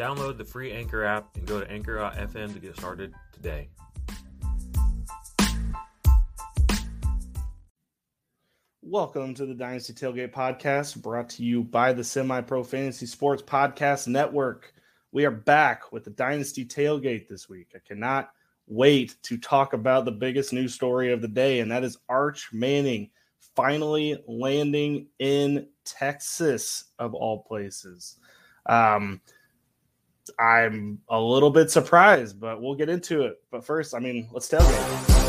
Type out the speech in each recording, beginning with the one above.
Download the free Anchor app and go to anchor.fm to get started today. Welcome to the Dynasty Tailgate Podcast, brought to you by the Semi Pro Fantasy Sports Podcast Network. We are back with the Dynasty Tailgate this week. I cannot wait to talk about the biggest news story of the day, and that is Arch Manning finally landing in Texas, of all places. Um, I'm a little bit surprised, but we'll get into it. But first, I mean, let's tell tailgate.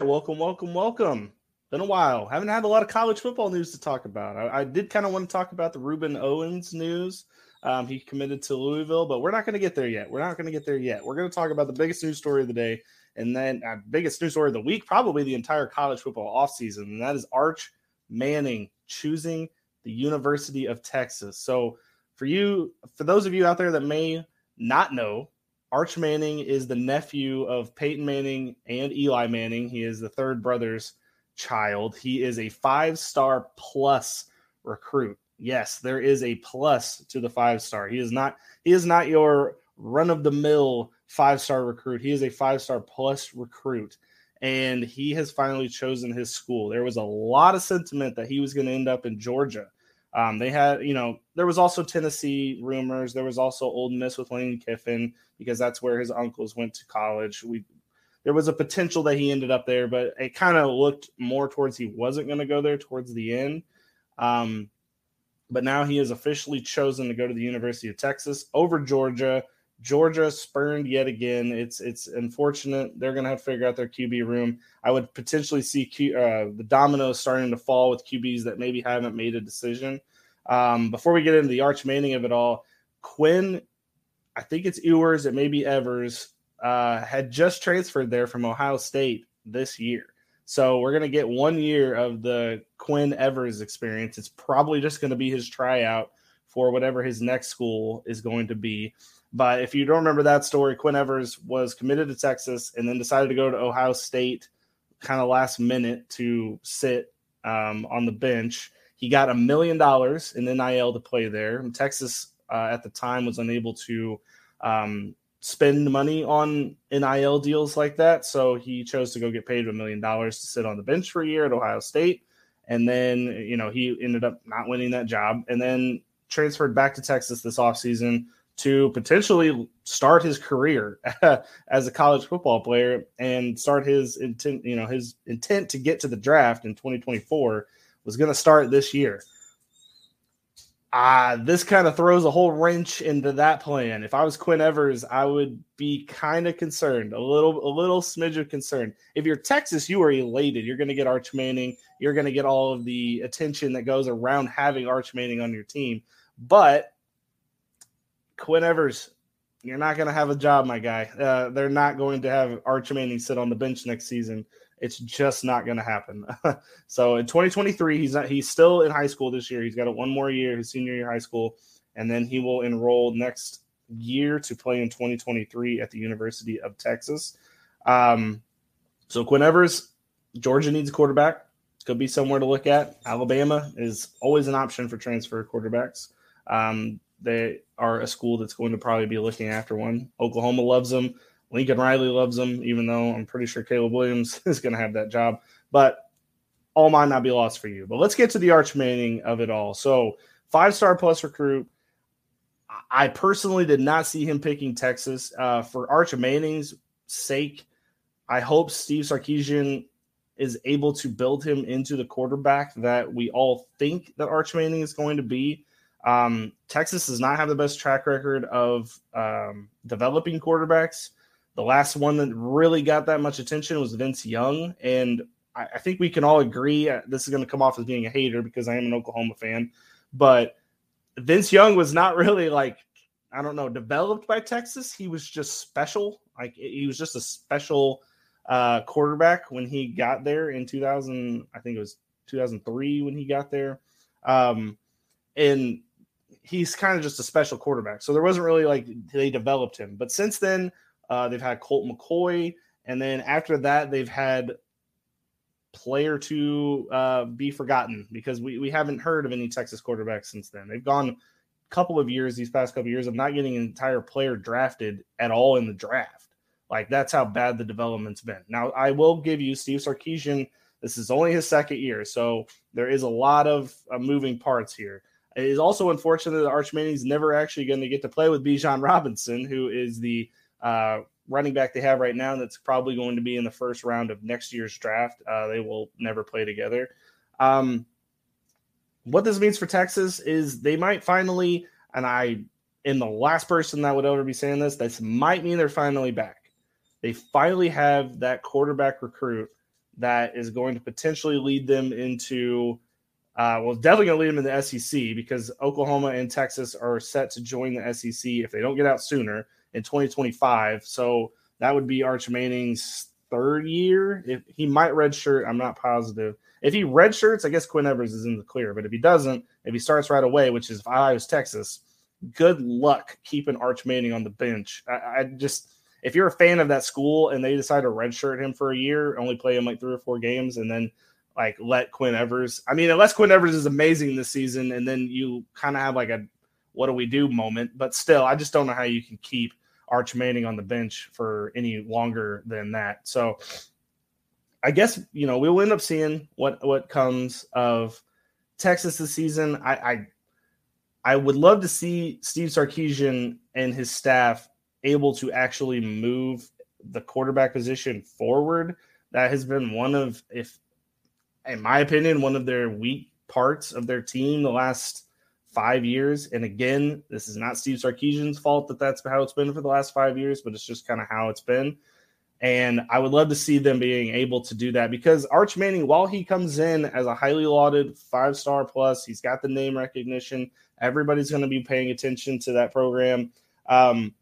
Welcome, welcome, welcome. Been a while. Haven't had a lot of college football news to talk about. I, I did kind of want to talk about the Rueben Owens news. Um, he committed to Louisville, but we're not going to get there yet. We're not going to get there yet. We're going to talk about the biggest news story of the day, and then uh, biggest news story of the week, probably the entire college football offseason, and that is Arch Manning choosing the University of Texas. So, for you, for those of you out there that may not know, Arch Manning is the nephew of Peyton Manning and Eli Manning. He is the third brother's child. He is a five star plus recruit. Yes, there is a plus to the five star. He is not he is not your run of the mill five star recruit. He is a five star plus recruit. And he has finally chosen his school. There was a lot of sentiment that he was going to end up in Georgia. Um, they had, you know, there was also Tennessee rumors. There was also Ole Miss with Lane Kiffin because that's where his uncles went to college. We there was a potential that he ended up there, but it kind of looked more towards he wasn't going to go there towards the end. Um, but now he has officially chosen to go to the University of Texas over Georgia. Georgia spurned yet again. It's it's unfortunate. They're going to have to figure out their QB room. I would potentially see Q, uh, the dominoes starting to fall with QBs that maybe haven't made a decision. Um, before we get into the Arch Manning of it all, Quinn, I think it's Ewers, it may be Evers, uh, had just transferred there from Ohio State this year. So we're going to get one year of the Quinn Evers experience. It's probably just going to be his tryout for whatever his next school is going to be. But if you don't remember that story, Quinn Evers was committed to Texas and then decided to go to Ohio State kind of last minute to sit um, on the bench. He got a million dollars in NIL to play there. Texas uh, at the time was unable to um, spend money on NIL deals like that. So he chose to go get paid a million dollars to sit on the bench for a year at Ohio State. And then, you know, he ended up not winning that job and then transferred back to Texas this offseason to potentially start his career as a college football player and start his intent, you know, his intent to get to the draft in 2024 was going to start this year. Uh, this kind of throws a whole wrench into that plan. If I was Quinn Evers, I would be kind of concerned, a little, a little smidge of concern. If you're Texas, you are elated. You're going to get Arch Manning. You're going to get all of the attention that goes around having Arch Manning on your team. But Quinn Evers, you're not going to have a job, my guy. Uh, they're not going to have Arch Manning sit on the bench next season. It's just not going to happen. so in 2023, he's not. He's still in high school this year. He's got a one more year, his senior year high school, and then he will enroll next year to play in 2023 at the University of Texas. Um, so Quinn Evers, Georgia needs a quarterback could be somewhere to look at. Alabama is always an option for transfer quarterbacks. Um, they are a school that's going to probably be looking after one. Oklahoma loves them. Lincoln Riley loves them, even though I'm pretty sure Caleb Williams is going to have that job. But all might not be lost for you. But let's get to the Arch Manning of it all. So, five star plus recruit. I personally did not see him picking Texas. Uh, for Arch Manning's sake, I hope Steve Sarkisian is able to build him into the quarterback that we all think that Arch Manning is going to be. Um, Texas does not have the best track record of um, developing quarterbacks. The last one that really got that much attention was Vince Young, and I, I think we can all agree. Uh, this is going to come off as being a hater because I am an Oklahoma fan, but Vince Young was not really like I don't know developed by Texas. He was just special. Like he was just a special uh, quarterback when he got there in 2000. I think it was 2003 when he got there, um, and he's kind of just a special quarterback. So there wasn't really like they developed him. But since then, uh, they've had Colt McCoy, and then after that, they've had player to uh, be forgotten because we, we haven't heard of any Texas quarterbacks since then. They've gone a couple of years, these past couple of years, of not getting an entire player drafted at all in the draft. Like that's how bad the development's been. Now, I will give you Steve Sarkisian. This is only his second year, so there is a lot of uh, moving parts here. It is also unfortunate that Arch Manning's never actually going to get to play with Bijan Robinson, who is the uh, running back they have right now that's probably going to be in the first round of next year's draft. Uh, they will never play together. Um, what this means for Texas is they might finally, and I am the last person that would ever be saying this, this might mean they're finally back. They finally have that quarterback recruit that is going to potentially lead them into uh, well, definitely going to lead them in the SEC because Oklahoma and Texas are set to join the SEC if they don't get out sooner in 2025. So that would be Arch Manning's third year. If he might redshirt, I'm not positive. If he redshirts, I guess Quinn Evers is in the clear. But if he doesn't, if he starts right away, which is if I was Texas, good luck keeping Arch Manning on the bench. I, I just if you're a fan of that school and they decide to redshirt him for a year, only play him like three or four games, and then like let Quinn Evers. I mean, unless Quinn Evers is amazing this season, and then you kind of have like a what do we do moment. But still, I just don't know how you can keep Arch Manning on the bench for any longer than that. So I guess you know we'll end up seeing what what comes of Texas this season. I I, I would love to see Steve Sarkisian and his staff able to actually move the quarterback position forward. That has been one of, if in my opinion, one of their weak parts of their team the last five years. And again, this is not Steve Sarkisian's fault that that's how it's been for the last five years, but it's just kind of how it's been. And I would love to see them being able to do that because Arch Manning, while he comes in as a highly lauded five star plus, he's got the name recognition. Everybody's going to be paying attention to that program. Um,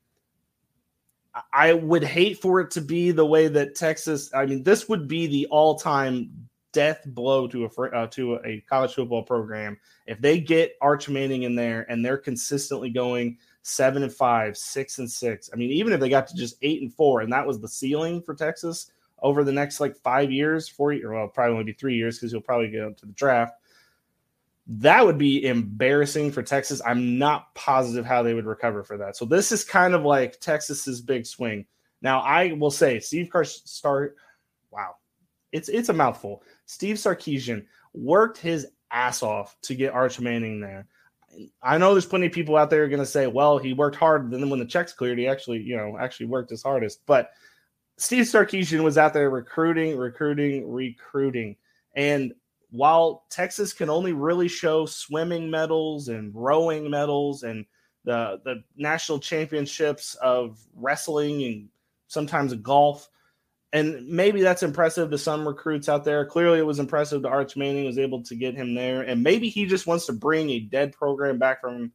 I would hate for it to be the way that Texas. I mean, this would be the all-time death blow to a uh, to a college football program if they get Arch Manning in there and they're consistently going seven and five, six and six. I mean, even if they got to just eight and four, and that was the ceiling for Texas over the next like five years, four years, well, probably only be three years because you'll probably get up to the draft. That would be embarrassing for Texas. I'm not positive how they would recover for that. So this is kind of like Texas's big swing. Now, I will say, Steve Carr start. Wow, it's it's a mouthful. Steve Sarkisian worked his ass off to get Arch Manning there. I know there's plenty of people out there going to say, well, he worked hard. Then when the checks cleared, he actually, you know, actually worked his hardest. But Steve Sarkisian was out there recruiting, recruiting, recruiting. And while Texas can only really show swimming medals and rowing medals and the the national championships of wrestling and sometimes golf, and maybe that's impressive to some recruits out there. Clearly, it was impressive to Arch Manning was able to get him there, and maybe he just wants to bring a dead program back from,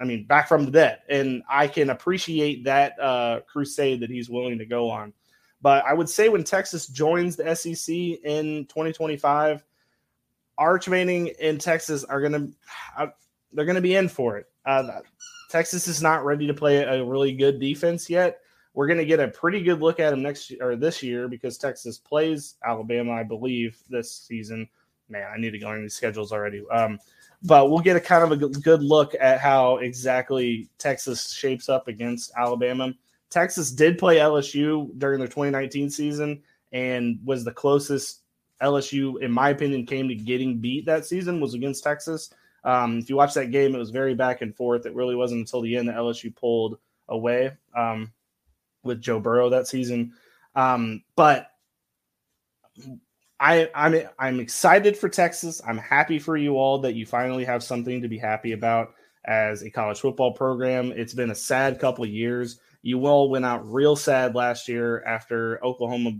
I mean, back from the dead. And I can appreciate that uh, crusade that he's willing to go on. But I would say when Texas joins the SEC in 2025, Arch Manning and Texas are gonna uh, they're gonna be in for it. Uh, Texas is not ready to play a really good defense yet we're going to get a pretty good look at him next or this year because Texas plays Alabama, I believe, this season. man, I need to go on these schedules already. Um, but we'll get a kind of a good look at how exactly Texas shapes up against Alabama. Texas did play LSU during their 2019 season and was the closest LSU, in my opinion, came to getting beat that season was against Texas. Um, if you watch that game, it was very back and forth. It really wasn't until the end that LSU pulled away um, with Joe Burrow that season. Um, but I, I'm I'm excited for Texas. I'm happy for you all that you finally have something to be happy about as a college football program. It's been a sad couple of years. You all went out real sad last year after Oklahoma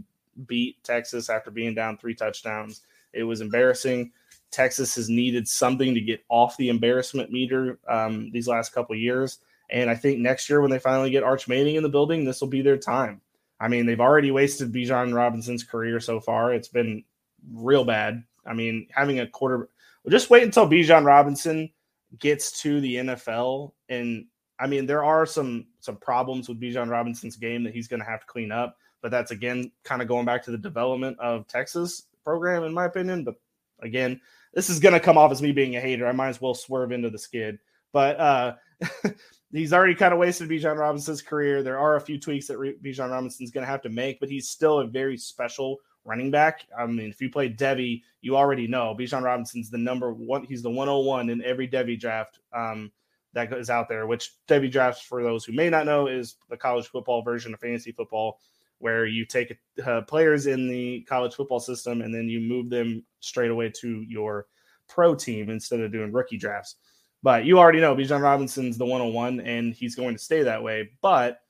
beat Texas after being down three touchdowns. It was embarrassing. Texas has needed something to get off the embarrassment meter um, these last couple years. And I think next year, when they finally get Arch Manning in the building, this will be their time. I mean, they've already wasted Bijan Robinson's career so far. It's been real bad. I mean, having a quarter, well, just wait until Bijan Robinson gets to the NFL. And I mean, there are some some problems with Bijan Robinson's game that he's going to have to clean up. But that's again kind of going back to the development of Texas program, in my opinion. But again, this is going to come off as me being a hater. I might as well swerve into the skid. But uh, he's already kind of wasted Bijan Robinson's career. There are a few tweaks that Bijan Robinson's going to have to make, but he's still a very special running back. I mean, if you play Devy, you already know Bijan Robinson's the number one. He's the 101 in every Devy draft um, that is out there, which Devy drafts, for those who may not know, is the college football version of fantasy football where you take uh, players in the college football system and then you move them straight away to your pro team instead of doing rookie drafts. But you already know Bijan Robinson's the 101 and he's going to stay that way. But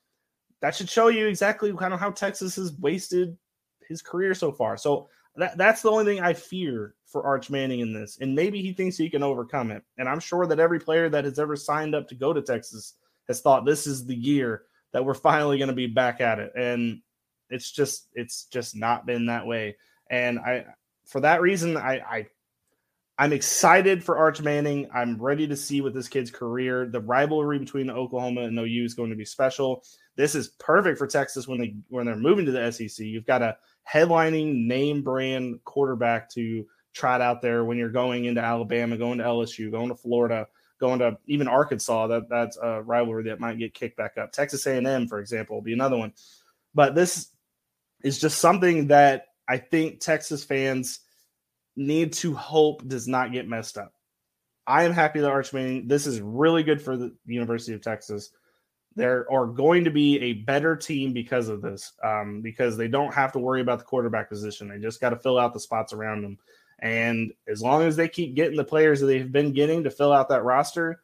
that should show you exactly kind of how Texas has wasted his career so far. So that, that's the only thing I fear for Arch Manning in this. And maybe he thinks he can overcome it. And I'm sure that every player that has ever signed up to go to Texas has thought this is the year that we're finally going to be back at it. And it's just it's just not been that way. And I for that reason I I I'm excited for Arch Manning. I'm ready to see what this kid's career. The rivalry between Oklahoma and OU is going to be special. This is perfect for Texas when they when they're moving to the SEC. You've got a headlining name brand quarterback to trot out there when you're going into Alabama, going to LSU, going to Florida, going to even Arkansas. That that's a rivalry that might get kicked back up. Texas A&M, for example, will be another one. But this is just something that I think Texas fans need to hope does not get messed up. I am happy that Arch Manning, this is really good for the University of Texas. There are going to be a better team because of this, um, because they don't have to worry about the quarterback position. They just got to fill out the spots around them. And as long as they keep getting the players that they've been getting to fill out that roster,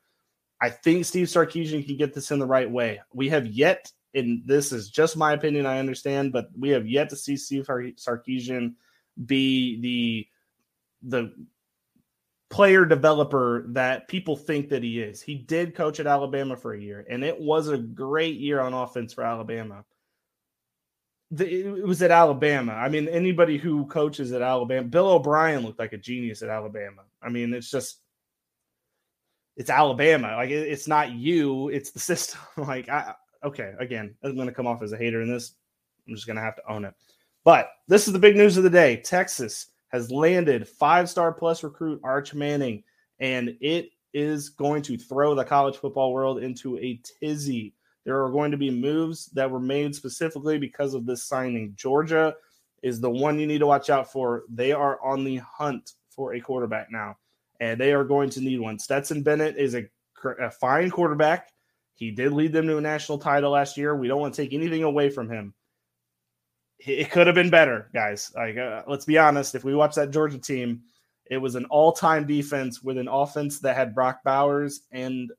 I think Steve Sarkisian can get this in the right way. We have yet and this is just my opinion, I understand, but we have yet to see Steve Sarkisian be the the player developer that people think that he is. He did coach at Alabama for a year, and it was a great year on offense for Alabama. The, it was at Alabama. I mean, anybody who coaches at Alabama, Bill O'Brien looked like a genius at Alabama. I mean, it's just it's Alabama. Like it, it's not you, it's the system. like I okay, again, I'm going to come off as a hater in this. I'm just going to have to own it. But this is the big news of the day. Texas has landed five star plus recruit Arch Manning, and it is going to throw the college football world into a tizzy. There are going to be moves that were made specifically because of this signing. Georgia is the one you need to watch out for. They are on the hunt for a quarterback now, and they are going to need one. Stetson Bennett is a, a fine quarterback. He did lead them to a national title last year. We don't want to take anything away from him. It could have been better, guys. Like, uh, let's be honest. If we watch that Georgia team, it was an all-time defense with an offense that had Brock Bowers and,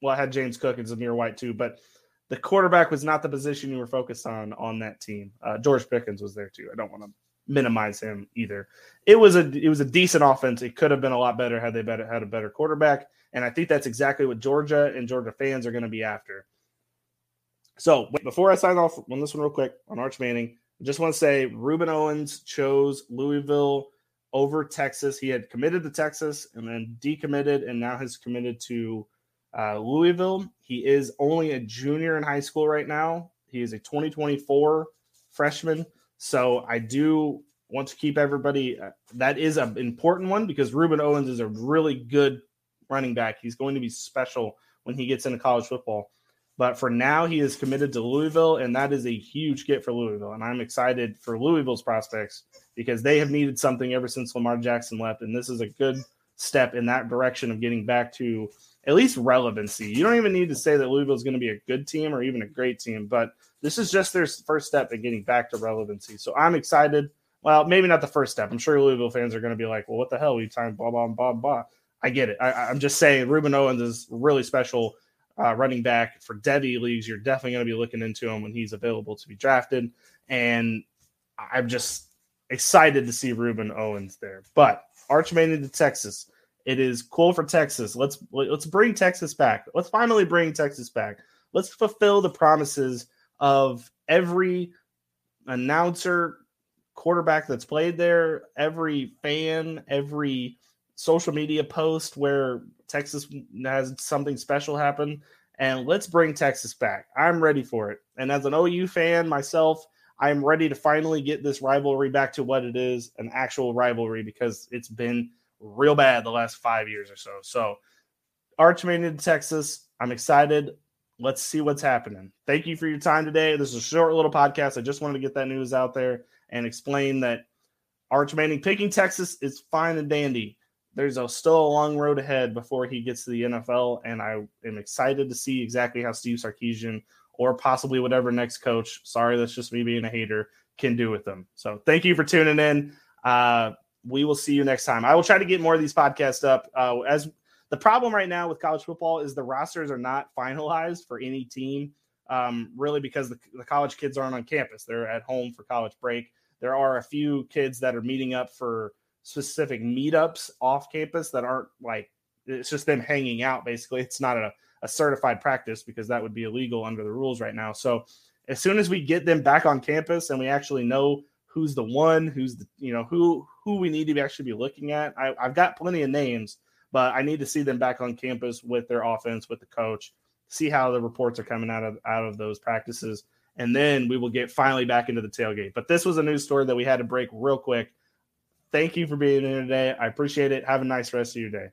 well, I had James Cook and Zamir White too, but the quarterback was not the position you were focused on on that team. Uh, George Pickens was there too. I don't want to minimize him either. It was a it was a decent offense. It could have been a lot better had they better had a better quarterback. And I think that's exactly what Georgia and Georgia fans are going to be after. So before I sign off on this one real quick on Arch Manning, I just want to say Rueben Owens chose Louisville over Texas. He had committed to Texas and then decommitted and now has committed to uh, Louisville. He is only a junior in high school right now. He is a 2024 freshman. So I do want to keep everybody. Uh, that is an important one because Rueben Owens is a really good running back. He's going to be special when he gets into college football. But for now, he is committed to Louisville, and that is a huge get for Louisville. And I'm excited for Louisville's prospects because they have needed something ever since Lamar Jackson left. And this is a good step in that direction of getting back to at least relevancy. You don't even need to say that Louisville is going to be a good team or even a great team, but this is just their first step in getting back to relevancy. So I'm excited. Well, maybe not the first step. I'm sure Louisville fans are going to be like, well, what the hell? We time blah, blah, blah, blah. I get it. I, am just saying Rueben Owens is really special uh, running back for Devy leagues. You're definitely going to be looking into him when he's available to be drafted. And I'm just excited to see Rueben Owens there. But Arch made it to Texas. It is cool for Texas. Let's let's bring Texas back. Let's finally bring Texas back. Let's fulfill the promises of every announcer, quarterback that's played there, every fan, every social media post where Texas has something special happen. And let's bring Texas back. I'm ready for it. And as an OU fan myself, I'm ready to finally get this rivalry back to what it is an actual rivalry because it's been real bad the last five years or so. So, Arch made to Texas. I'm excited. Let's see what's happening. Thank you for your time today. This is a short little podcast. I just wanted to get that news out there and explain that Arch picking Texas is fine and dandy. There's a, still a long road ahead before he gets to the NFL, and I am excited to see exactly how Steve Sarkisian or possibly whatever next coach, sorry, that's just me being a hater, can do with them. So thank you for tuning in. Uh, we will see you next time. I will try to get more of these podcasts up. Uh, as the problem right now with college football is the rosters are not finalized for any team, um, really because the, the college kids aren't on campus. They're at home for college break. There are a few kids that are meeting up for specific meetups off campus that aren't like it's just them hanging out basically. It's not a a certified practice because that would be illegal under the rules right now. So as soon as we get them back on campus and we actually know who's the one, who's the you know who who we need to actually be looking at, I, I've got plenty of names, but I need to see them back on campus with their offense, with the coach, see how the reports are coming out of out of those practices, and then we will get finally back into the tailgate. But this was a news story that we had to break real quick. Thank you for being here today. I appreciate it. Have a nice rest of your day.